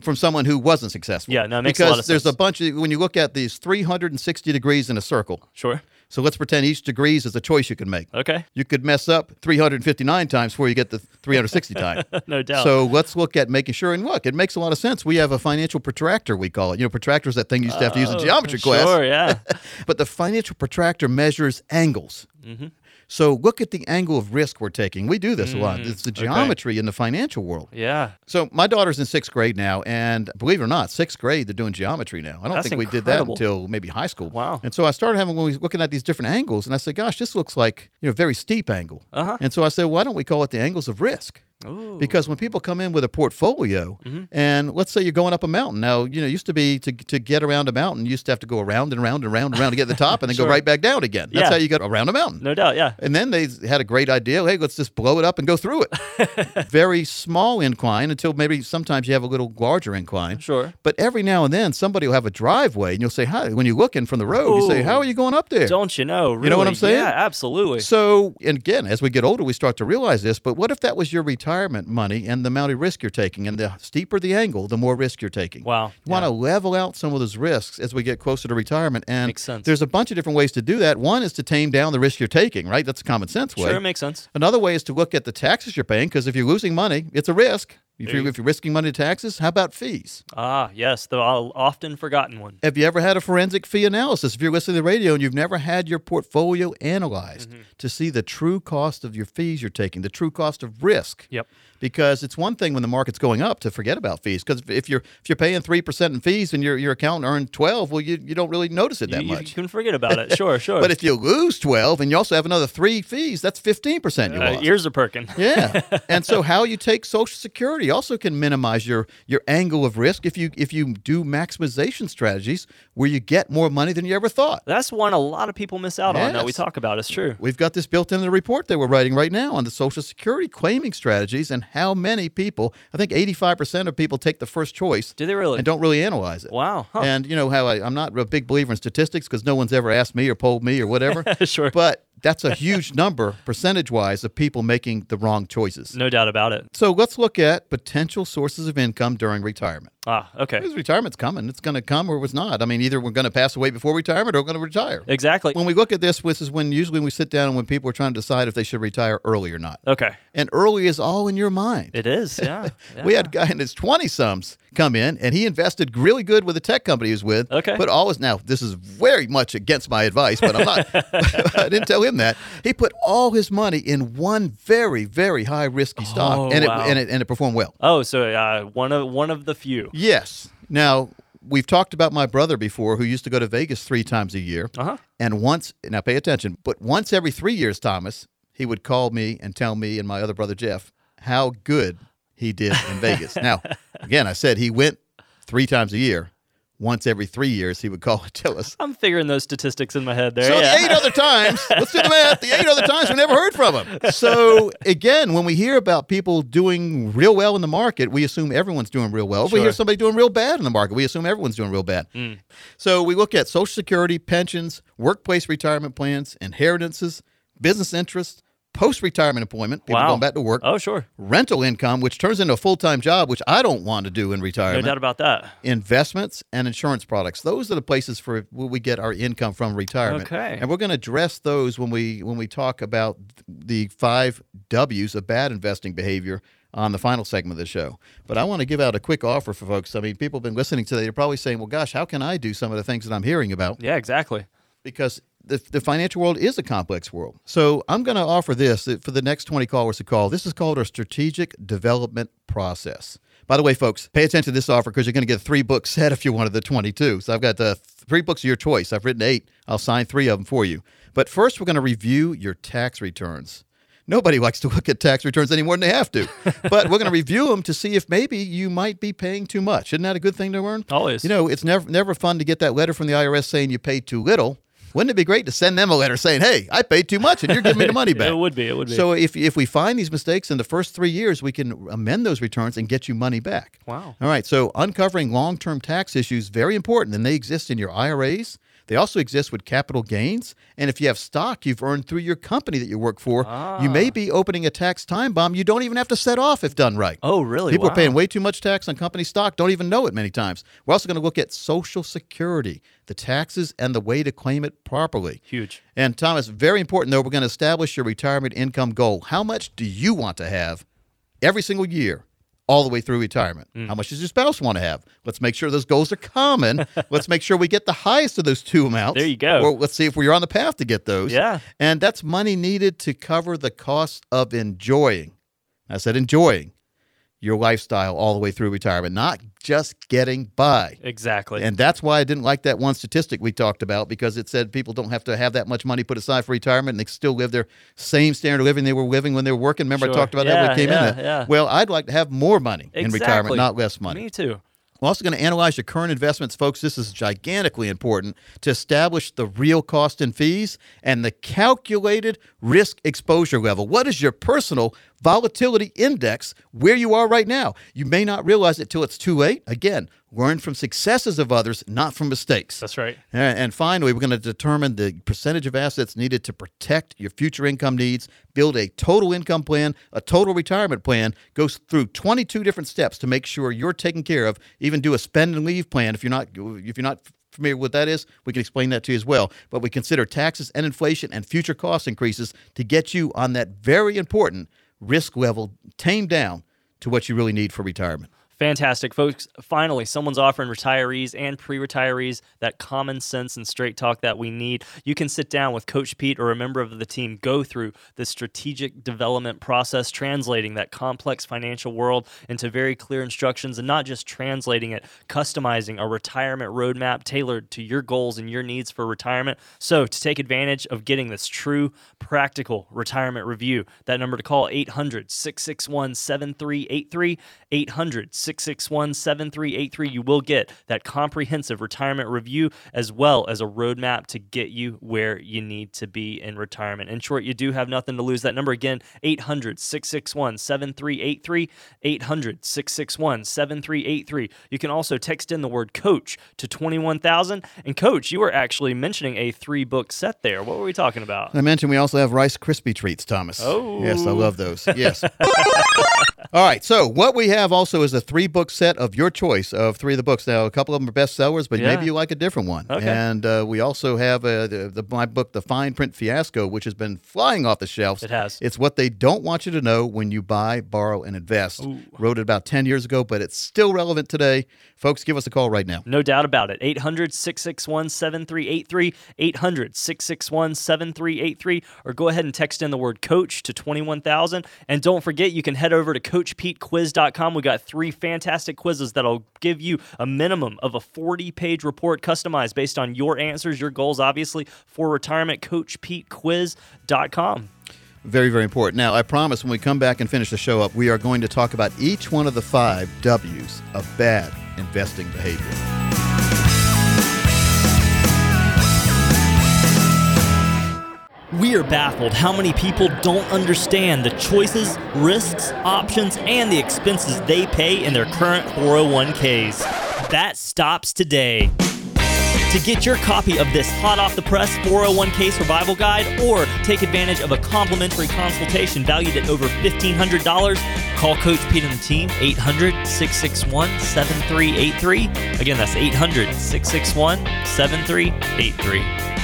from someone who wasn't successful. Yeah, no, it makes a because lot of there's a bunch of when you look at these 360 degrees in a circle. Sure. So let's pretend each degrees is a choice you can make. Okay. You could mess up 359 times before you get the 360 *laughs* time. No doubt. So let's look at making sure. And look, it makes a lot of sense. We have a financial protractor, we call it. You know, protractor is that thing you used to have to use in Oh, geometry class. Sure. Yeah. *laughs* But the financial protractor measures angles. Mm-hmm. So look at the angle of risk we're taking. We do this a lot. Mm, It's the geometry in the financial world. yeah. So my daughter's in sixth grade now, and believe it or not, sixth grade they're doing geometry now. I don't That's think we did that until maybe high school. Wow. And so I started having when we looking at these different angles, and I said, "Gosh, this looks like you know a very steep angle." Uh-huh. And so I said, "Why don't we call it the angles of risk?" Ooh. Because when people come in with a portfolio, Mm-hmm. and let's say you're going up a mountain. Now, you know, it used to be to, to get around a mountain, you used to have to go around and around and around and around to get to the top and then *laughs* Sure. go right back down again. That's Yeah. how you got around a mountain. no doubt, yeah. And then they had a great idea. Hey, let's just blow it up and go through it. *laughs* Very small incline until maybe sometimes you have a little larger incline. Sure. But every now and then somebody will have a driveway and you'll say, Hi, when you're looking from the road, you say, How are you going up there? Don't you know? Really? know what I'm saying? Yeah, absolutely. So, and again, as we get older, we start to realize this. But what if that was your retirement money and the amount of risk you're taking? And the steeper the angle, the more risk you're taking. Wow. You want to level out some of those risks as we get closer to retirement. And Makes sense. there's a bunch of different ways to do that. One is to tame down the risk you're taking, right? That's a common sense way. Sure, it makes sense. Another way is to look at the taxes you're paying because if you're losing money, it's a risk. If you're, if you're risking money to taxes, how about fees? Ah, yes, the often forgotten one. Have you ever had a forensic fee analysis? If you're listening to the radio and you've never had your portfolio analyzed Mm-hmm. to see the true cost of your fees you're taking, the true cost of risk. Yep. Because it's one thing when the market's going up to forget about fees. Because if you're if you're paying three percent in fees and your your accountant earned twelve, well you, you don't really notice it that you, you can forget about it. Sure, *laughs* sure. But if you lose twelve and you also have another three fees, that's fifteen percent you uh, ears are perking. *laughs* Yeah, *laughs* and so how you take Social Security also can minimize your your angle of risk if you if you do maximization strategies where you get more money than you ever thought. That's one a lot of people miss out on that we talk about. It's true. We've got this built into the report that we're writing right now on the Social Security claiming strategies and how many people. I think eighty five percent of people take the first choice. Do they really? And don't really analyze it. Wow. Huh. And you know how I, I'm not a big believer in statistics because no one's ever asked me or polled me or whatever. *laughs* Sure. But that's a huge *laughs* number, percentage wise, of people making the wrong choices. no doubt about it. So let's look at potential sources of income during retirement. Ah, okay. Because retirement's coming. It's going to come or it's not. I mean, either we're going to pass away before retirement or we're going to retire. Exactly. When we look at this, this is when usually we sit down and when people are trying to decide if they should retire early or not. Okay. And early is all in your mind. It is. Yeah. *laughs* We had a guy in his 20 sums come in and he invested really good with the tech company he was with. Okay. But all his, now, this is very much against my advice, but I'm not, *laughs* *laughs* I didn't tell him that. He put all his money in one very, very high risky stock Oh, and, wow. it, and, it, and it performed well. Oh, so uh, one of one of the few. Yes. Now, we've talked about my brother before who used to go to Vegas three times a year. Uh huh. And once, now pay attention, but once every three years, Thomas, he would call me and tell me and my other brother, Jeff, how good he did in Vegas. Now, *laughs* again, I said he went three times a year. Once every three years, he would call and tell us. I'm figuring those statistics in my head there. So yeah. the eight other times, *laughs* let's do the math. The eight other times we never heard from him. So again, when we hear about people doing real well in the market, we assume everyone's doing real well. If we hear somebody doing real bad in the market, we assume everyone's doing real bad. Mm. So we look at Social Security, pensions, workplace retirement plans, inheritances, business interests, post-retirement employment, people wow. going back to work, Oh, sure. rental income, which turns into a full-time job, which I don't want to do in retirement. No doubt about that. investments and insurance products. Those are the places for where we get our income from retirement. Okay. And we're going to address those when we when we talk about the five W's of bad investing behavior on the final segment of the show. But I want to give out a quick offer for folks. I mean, people have been listening today. They're probably saying, "Well, gosh, how can I do some of the things that I'm hearing about?" Yeah, exactly. because the, the financial world is a complex world. So I'm going to offer this for the next 20 callers to call. This is called our strategic development process. By the way, folks, pay attention to this offer because you're going to get a three book *laughs* set if you're one of the 22. So I've got the three books of your choice. I've written eight. I'll sign three of them for you. But first, we're going to review your tax returns. Nobody likes to *laughs* look at tax returns any more than they have to. but we're going to review them to see if maybe you might be paying too much. Isn't that a good thing to learn? Always. You know, it's never never fun to get that letter from the IRS saying you paid too little. Wouldn't it be great to send them a letter saying, "Hey, I paid too much, and you're giving me the money *laughs* back"? It would be. It would be. So if if we find these mistakes in the first three years, we can amend those returns and get you money back. Wow. All right. So uncovering long-term tax issues very important, and they exist in your IRAs. They also exist with capital gains, and if you have stock you've earned through your company that you work for, you may Ah. be opening a tax time bomb you don't even have to set off if done right. oh, really? People wow. are paying way too much tax on company stock, don't even know it many times. We're also going to look at Social Security, the taxes, and the way to claim it properly. Huge. And Thomas, very important though, we're going to establish your retirement income goal. How much do you want to have every single year? All the way through retirement. Mm. How much does your spouse want to have? Let's make sure those goals are common. *laughs* let's make sure we get the highest of those two amounts. There you go. Or let's see if we're on the path to get those. Yeah. And that's money needed to cover the cost of enjoying. I said enjoying your lifestyle all the way through retirement, not just getting by. Exactly. And that's why I didn't like that one statistic we talked about because it said people don't have to have that much money put aside for retirement and they still live their same standard of living they were living when they were working. Remember, Sure. I talked about that when we came yeah, in. there? yeah. Well, I'd like to have more money in retirement, not less money. Me too. We're also going to analyze your current investments, folks. This is gigantically important to establish the real cost and fees and the calculated risk exposure level. What is your personal volatility index where you are right now? You may not realize it till it's too late. Again, learn from successes of others, not from mistakes. That's right. And finally, we're going to determine the percentage of assets needed to protect your future income needs, build a total income plan, a total retirement plan, goes through 22 different steps to make sure you're taken care of, even do a spend and leave plan if you're not if you're not familiar with what that is, we can explain that to you as well. But we consider taxes and inflation and future cost increases to get you on that very important risk level tamed down to what you really need for retirement. Fantastic, folks. Finally, someone's offering retirees and pre retirees that common sense and straight talk that we need. You can sit down with Coach Pete or a member of the team, go through the strategic development process, translating that complex financial world into very clear instructions and not just translating it, customizing a retirement roadmap tailored to your goals and your needs for retirement. So, to take advantage of getting this true, practical retirement review, that number to call 800 661 7383. 800 661 7383. You will get that comprehensive retirement review as well as a roadmap to get you where you need to be in retirement. In short, you do have nothing to lose. That number again, 800 661 7383. 800 661 7383. You can also text in the word coach to 21000. And coach, you were actually mentioning a three book set there. What were we talking about? I mentioned we also have Rice Krispie treats, Thomas. Oh. Yes, I love those. Yes. *laughs* All right. So, what we have also is a three book set of your choice of three of the books. Now, a couple of them are bestsellers, but Yeah. maybe you like a different one. Okay. And uh, we also have uh, the, the, my book, The Fine Print Fiasco, which has been flying off the shelves. It has. It's what they don't want you to know when you buy, borrow, and invest. Wrote it about 10 years ago, but it's still relevant today. Folks, give us a call right now. No doubt about it. 800 661 7383. 800 661 7383. Or go ahead and text in the word coach to 21000. And don't forget, you can head over to CoachPeteQuiz.com. We got three fantastic quizzes that'll give you a minimum of a 40 page report customized based on your answers, your goals, obviously, for retirement. CoachPeteQuiz.com. Very, very important. Now, I promise when we come back and finish the show up, we are going to talk about each one of the five W's of bad investing behavior. We are baffled how many people don't understand the choices, risks, options, and the expenses they pay in their current 401ks. That stops today. To get your copy of this hot off the press 401k survival guide or take advantage of a complimentary consultation valued at over $1,500, call Coach Pete and the team 800 661 7383. Again, that's 800 661 7383.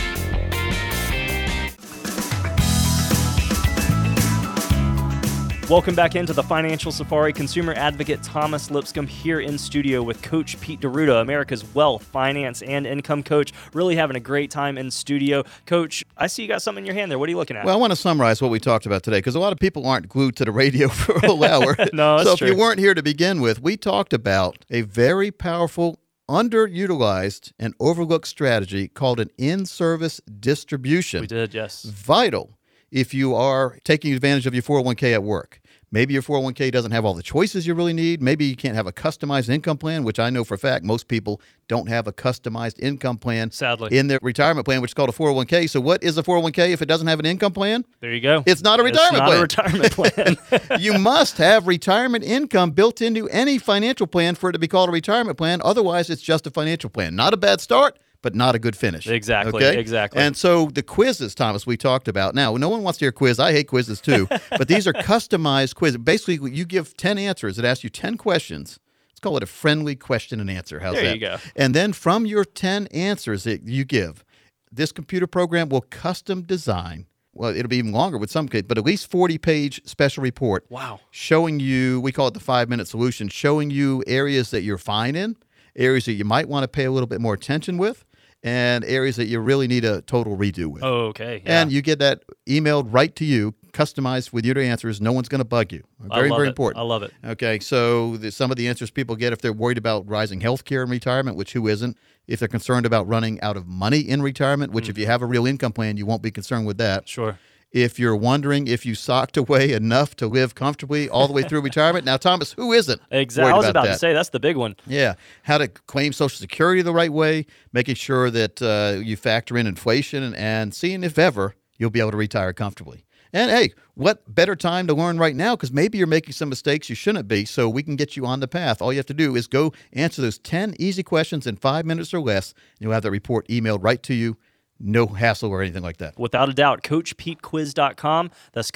Welcome back into the Financial Safari. Consumer advocate Thomas Lipscomb here in studio with Coach Pete D'Arruda, America's wealth, finance, and income coach. Really having a great time in studio. Coach, I see you got something in your hand there. What are you looking at? Well, I want to summarize what we talked about today because a lot of people aren't glued to the radio *laughs* for a whole *laughs* hour. No, so if true. you weren't here to begin with, we talked about a very powerful, underutilized, and overlooked strategy called an in-service distribution. we did, yes. vital if you are taking advantage of your 401k at work. Maybe your 401k doesn't have all the choices you really need. Maybe you can't have a customized income plan, which I know for a fact most people don't have a customized income plan Sadly. in their retirement plan, which is called a 401k. So, what is a 401k if it doesn't have an income plan? There you go. It's not a retirement it's not plan. a retirement *laughs* plan. *laughs* you must have retirement income built into any financial plan for it to be called a retirement plan. Otherwise, it's just a financial plan. Not a bad start, but not a good finish. Exactly, Okay? exactly. And so the quizzes, Thomas, we talked about. Now, no one wants to hear quiz. I hate quizzes too. *laughs* but these are customized quizzes. Basically, you give 10 answers. It asks you 10 questions. Let's call it a friendly question and answer. How's There that? you go. And then from your 10 answers that you give, this computer program will custom design. Well, it'll be even longer with some kids, but at least 40 page special report wow. showing you, we call it the five minute solution, showing you areas that you're fine in, areas that you might want to pay a little bit more attention with, and areas that you really need a total redo with. Oh, okay. Yeah. And you get that emailed right to you, customized with your answers. No one's going to bug you. Very, very it. important. I love it. Okay, so the, some of the answers people get if they're worried about rising health care in retirement, which who isn't? If they're concerned about running out of money in retirement, which if mm-hmm. you have a real income plan, you won't be concerned with that. Sure. If you're wondering if you socked away enough to live comfortably all the way through *laughs* retirement, now Thomas, who isn't? Exactly. I was about that? to say that's the big one. Yeah, how to claim Social Security the right way, making sure that uh, you factor in inflation, and, and seeing if ever you'll be able to retire comfortably. And hey, what better time to learn right now? Because maybe you're making some mistakes you shouldn't be, so we can get you on the path. All you have to do is go answer those 10 easy questions in five minutes or less, and you'll have that report emailed right to you. No hassle or anything like that. Without a doubt, CoachPeteQuiz.com. That's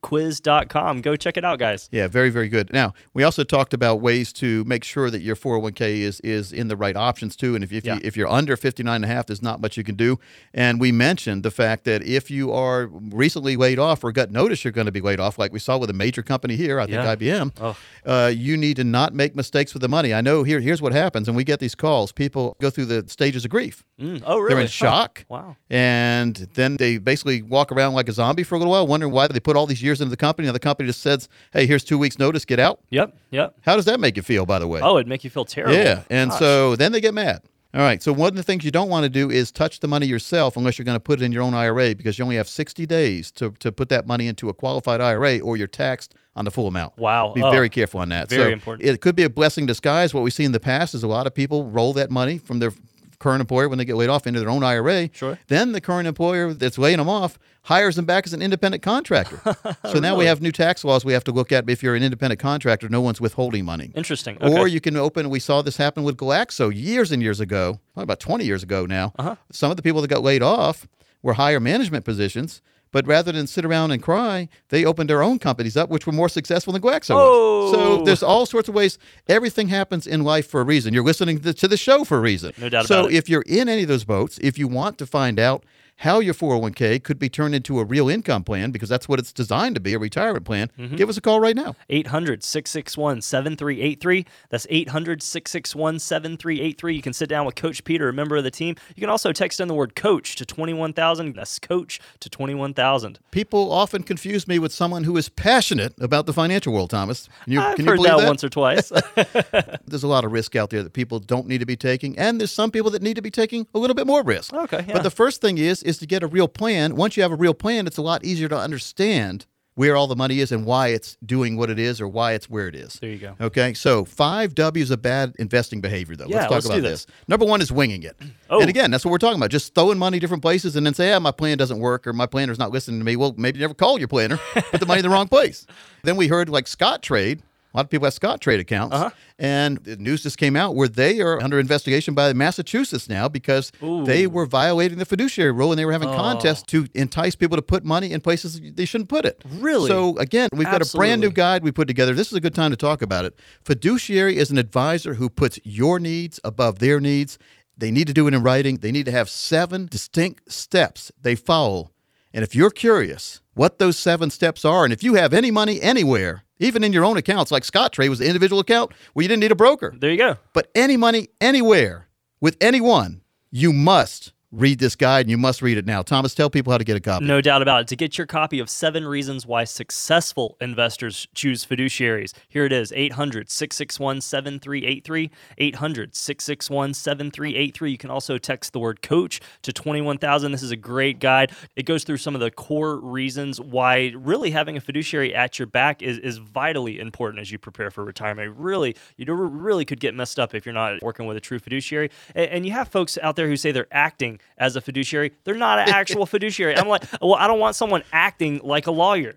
CoachPeteQuiz.com. Go check it out, guys. Yeah, very, very good. Now, we also talked about ways to make sure that your 401k is is in the right options too. And if, if, Yeah. you, if you're under 59 and a half, there's not much you can do. And we mentioned the fact that if you are recently laid off or got notice you're going to be laid off, like we saw with a major company here, I think Yeah. IBM, Oh. uh, you need to not make mistakes with the money. I know here here's what happens, and we get these calls. People go through the stages of grief. Mm, Oh, really? They're in Huh. Wow. And then they basically walk around like a zombie for a little while, wondering why they put all these years into the company. And the company just says, hey, here's two weeks' notice, get out. Yep. Yep. How does that make you feel, by the way? Oh, it'd make you feel terrible. yeah. And Gosh. so then they get mad. All right. So one of the things you don't want to do is touch the money yourself unless you're going to put it in your own IRA because you only have 60 days to, to put that money into a qualified IRA or you're taxed on the full amount. Wow. Be Oh. very careful on that. Very so important. It could be a blessing in disguise. What we see in the past is a lot of people roll that money from their current employer when they get laid off into their own IRA. Sure. Then the current employer that's laying them off hires them back as an independent contractor. *laughs* so now we have new tax laws we have to look at. If you're an independent contractor, no one's withholding money. Interesting. Or you can open. We saw this happen with Glaxo years and years ago, about 20 years ago now. Uh-huh. Some of the people that got laid off were higher management positions, but rather than sit around and cry, they opened their own companies up, which were more successful than Glaxo was. Oh. So there's all sorts of ways. Everything happens in life for a reason. You're listening to, to the show for a reason. No doubt so about it. So if you're in any of those boats, if you want to find out how your 401k could be turned into a real income plan, because that's what it's designed to be, a retirement plan, Mm-hmm. give us a call right now. 800 661 7383. That's 800 661 7383. You can sit down with Coach Peter, a member of the team. You can also text in the word coach to 21,000. That's coach to 21,000. People often confuse me with someone who is passionate about the financial world, Thomas. Can you, I've can heard believe that, that? once or twice. *laughs* *laughs* There's a lot of risk out there that people don't need to be taking, and there's some people that need to be taking a little bit more risk. Okay, yeah. But the first thing is is to get a real plan. Once you have a real plan, it's a lot easier to understand where all the money is and why it's doing what it is or why it's where it is. There you go. Okay, so five W's of bad investing behavior, though. Yeah, let's talk let's about this. this. Number one is winging it. *clears throat* Oh. And again, that's what we're talking about. Just throwing money different places and then say, yeah, my plan doesn't work or my planner's not listening to me. Well, maybe never call your planner, *laughs* put the money in the wrong place. Then we heard like Scottrade. A lot of people have Scottrade accounts. Uh-huh. And the news just came out where they are under investigation by Massachusetts now because they were violating the fiduciary rule and they were having contests to entice people to put money in places they shouldn't put it. Really? So again, we've got a brand new guide we put together. This is a good time to talk about it. Fiduciary is an advisor who puts your needs above their needs. They need to do it in writing. They need to have seven distinct steps they follow. And if you're curious what those seven steps are, and if you have any money anywhere, even in your own accounts, like Scottrade was the individual account where you didn't need a broker, there you go. but any money anywhere with anyone, you must read this guide and you must read it now. Thomas, tell people how to get a copy. No doubt about it. To get your copy of Seven Reasons Why Successful Investors Choose Fiduciaries, here it is 800 661 7383. 800 661 7383. You can also text the word coach to 21,000. This is a great guide. It goes through some of the core reasons why really having a fiduciary at your back is, is vitally important as you prepare for retirement. Really, you really could get messed up if you're not working with a true fiduciary. And, and you have folks out there who say they're acting as a fiduciary. They're not an actual *laughs* fiduciary. I'm like, well, I don't want someone acting like a lawyer.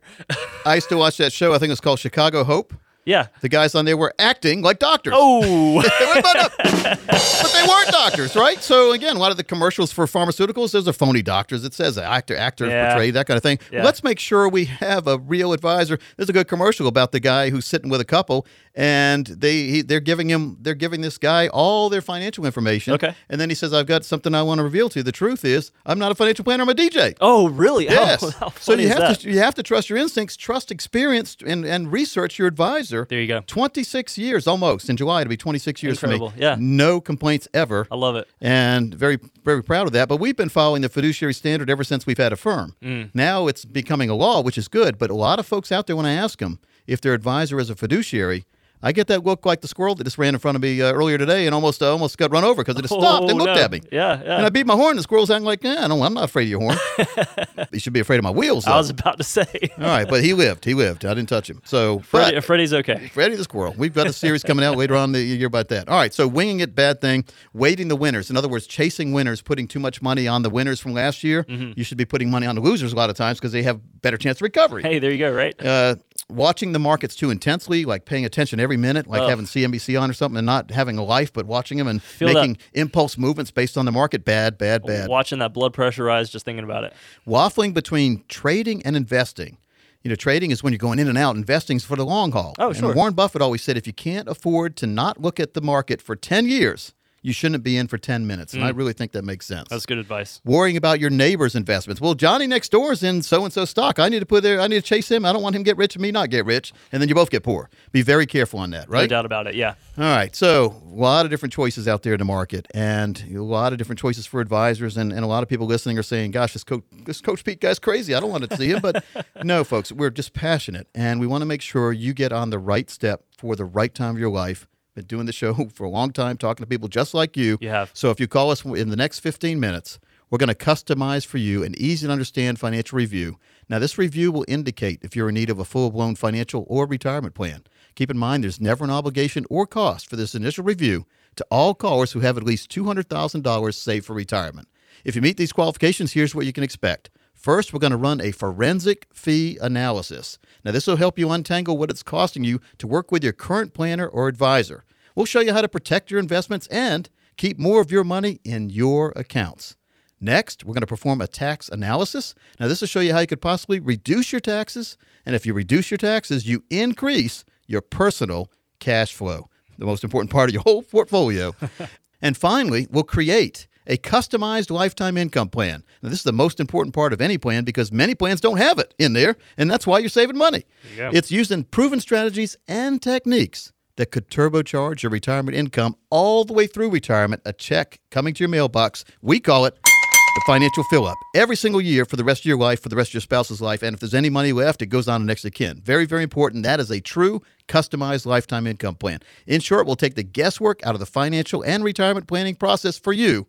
I used to watch that show. I think it's called Chicago Hope. Yeah. The guys on there were acting like doctors. Oh, *laughs* but, but they weren't doctors, right? So again, a lot of the commercials for pharmaceuticals, those are phony doctors. It says actor, actor Yeah. portrayed, that kind of thing. Yeah. Let's make sure we have a real advisor. There's a good commercial about the guy who's sitting with a couple, and they he, they're giving him they're giving this guy all their financial information. Okay. and then he says, "I've got something I want to reveal to you. The truth is, I'm not a financial planner. I'm a DJ." oh, really? Yes. How, *laughs* how so you have that? to you have to trust your instincts, trust experience, and and research your advisor. There you go. 26 years almost. In July, it'll be 26 years Incredible, for me. yeah. No complaints ever. I love it. and very very proud of that. But we've been following the fiduciary standard ever since we've had a firm. Mm. Now it's becoming a law, which is good. But a lot of folks out there, when I ask them if their advisor is a fiduciary, I get that look like the squirrel that just ran in front of me uh, earlier today and almost uh, almost got run over because it just stopped and Oh, looked no. at me. Yeah, yeah. And I beat my horn. The squirrel's acting like, yeah, no, I'm not afraid of your horn. *laughs* you should be afraid of my wheels. Though. I was about to say. All right, but he lived. He lived. I didn't touch him. So, Freddie, but- Freddie's okay. Freddie the Squirrel. We've got a series coming out later on in the year about that. All right, so winging it, bad thing. Waiting the winners. In other words, chasing winners, putting too much money on the winners from last year. Mm-hmm. You should be putting money on the losers a lot of times because they have better chance of recovery. Hey, there you go, right? Uh, watching the markets too intensely, like paying attention every minute, like Ugh. having CNBC on or something, and not having a life, but watching them and Feel that- making impulse movements based on the market. Bad, bad, bad. Watching that blood pressure rise, just thinking about it. Waffling between trading and investing. You know, trading is when you're going in and out. Investing is for the long haul. Oh, And sure. Warren Buffett always said if you can't afford to not look at the market for 10 years, you shouldn't be in for 10 minutes. And I really think that makes sense. Mm. That's good advice. Worrying about your neighbor's investments. Well, Johnny next door is in so and so stock. I need to put there. I need to chase him. I don't want him to get rich and me not get rich. And then you both get poor. Be very careful on that, right? No doubt about it. Yeah. All right. So, a lot of different choices out there in the market and a lot of different choices for advisors. And, and a lot of people listening are saying, gosh, this coach, this coach Pete guy's crazy. I don't want to see him. But *laughs* no, folks, we're just passionate and we want to make sure you get on the right step for the right time of your life. Been doing the show *laughs* for a long time, talking to people just like you. You have. So, if you call us in the next 15 minutes, we're going to customize for you an easy to understand financial review. Now, this review will indicate if you're in need of a full blown financial or retirement plan. Keep in mind, there's never an obligation or cost for this initial review to all callers who have at least $200,000 saved for retirement. If you meet these qualifications, here's what you can expect. First, we're going to run a forensic fee analysis. Now, this will help you untangle what it's costing you to work with your current planner or advisor. We'll show you how to protect your investments and keep more of your money in your accounts. Next, we're going to perform a tax analysis. Now, this will show you how you could possibly reduce your taxes. And if you reduce your taxes, you increase your personal cash flow, the most important part of your whole portfolio. *laughs* and finally, we'll create a customized lifetime income plan. Now, this is the most important part of any plan because many plans don't have it in there, and that's why you're saving money. It's using proven strategies and techniques that could turbocharge your retirement income all the way through retirement. A check coming to your mailbox. We call it the financial fill up every single year for the rest of your life, for the rest of your spouse's life. And if there's any money left, it goes on to next of kin. Very, very important. That is a true customized lifetime income plan. In short, we'll take the guesswork out of the financial and retirement planning process for you.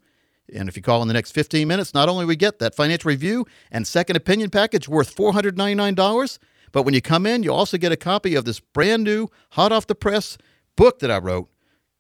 And if you call in the next 15 minutes, not only we get that financial review and second opinion package worth $499, but when you come in, you also get a copy of this brand new, hot off the press book that I wrote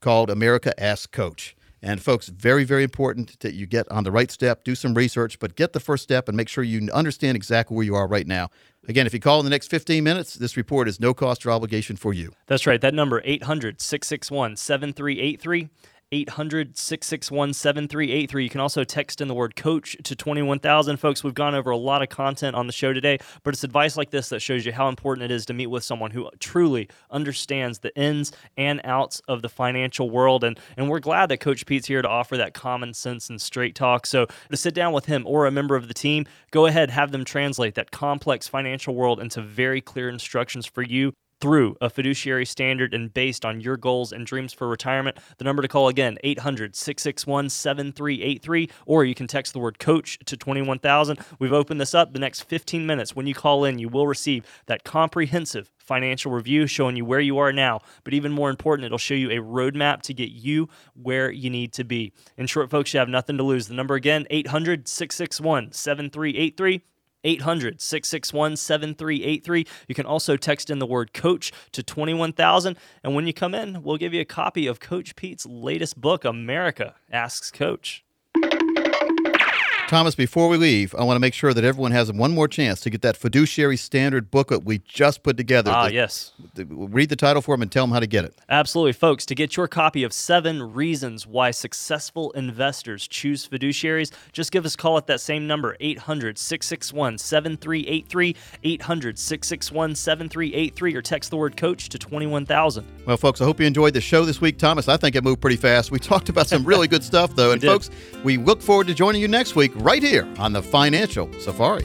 called America Ask Coach. And folks, very, very important that you get on the right step, do some research, but get the first step and make sure you understand exactly where you are right now. Again, if you call in the next 15 minutes, this report is no cost or obligation for you. That's right. That number, 800 661 7383. 800 661 7383. You can also text in the word coach to 21000. Folks, we've gone over a lot of content on the show today, but it's advice like this that shows you how important it is to meet with someone who truly understands the ins and outs of the financial world. And, and we're glad that Coach Pete's here to offer that common sense and straight talk. So to sit down with him or a member of the team, go ahead, have them translate that complex financial world into very clear instructions for you through a fiduciary standard and based on your goals and dreams for retirement. The number to call again, 800 661 7383, or you can text the word coach to 21000. We've opened this up the next 15 minutes. When you call in, you will receive that comprehensive financial review showing you where you are now. But even more important, it'll show you a roadmap to get you where you need to be. In short, folks, you have nothing to lose. The number again, 800 661 7383. 800 661 7383. You can also text in the word coach to 21000. And when you come in, we'll give you a copy of Coach Pete's latest book, America Asks Coach. Thomas, before we leave, I want to make sure that everyone has one more chance to get that fiduciary standard booklet we just put together. Ah, The- yes. the- read the title for them and tell them how to get it. Absolutely, folks. To get your copy of Seven Reasons Why Successful Investors Choose Fiduciaries, just give us a call at that same number, 800 661 7383, 800 661 7383, or text the word coach to 21000. Well, folks, I hope you enjoyed the show this week. Thomas, I think it moved pretty fast. We *laughs* talked about some really good stuff, though. And, folks, we look forward to joining you next week right here on the Financial Safari.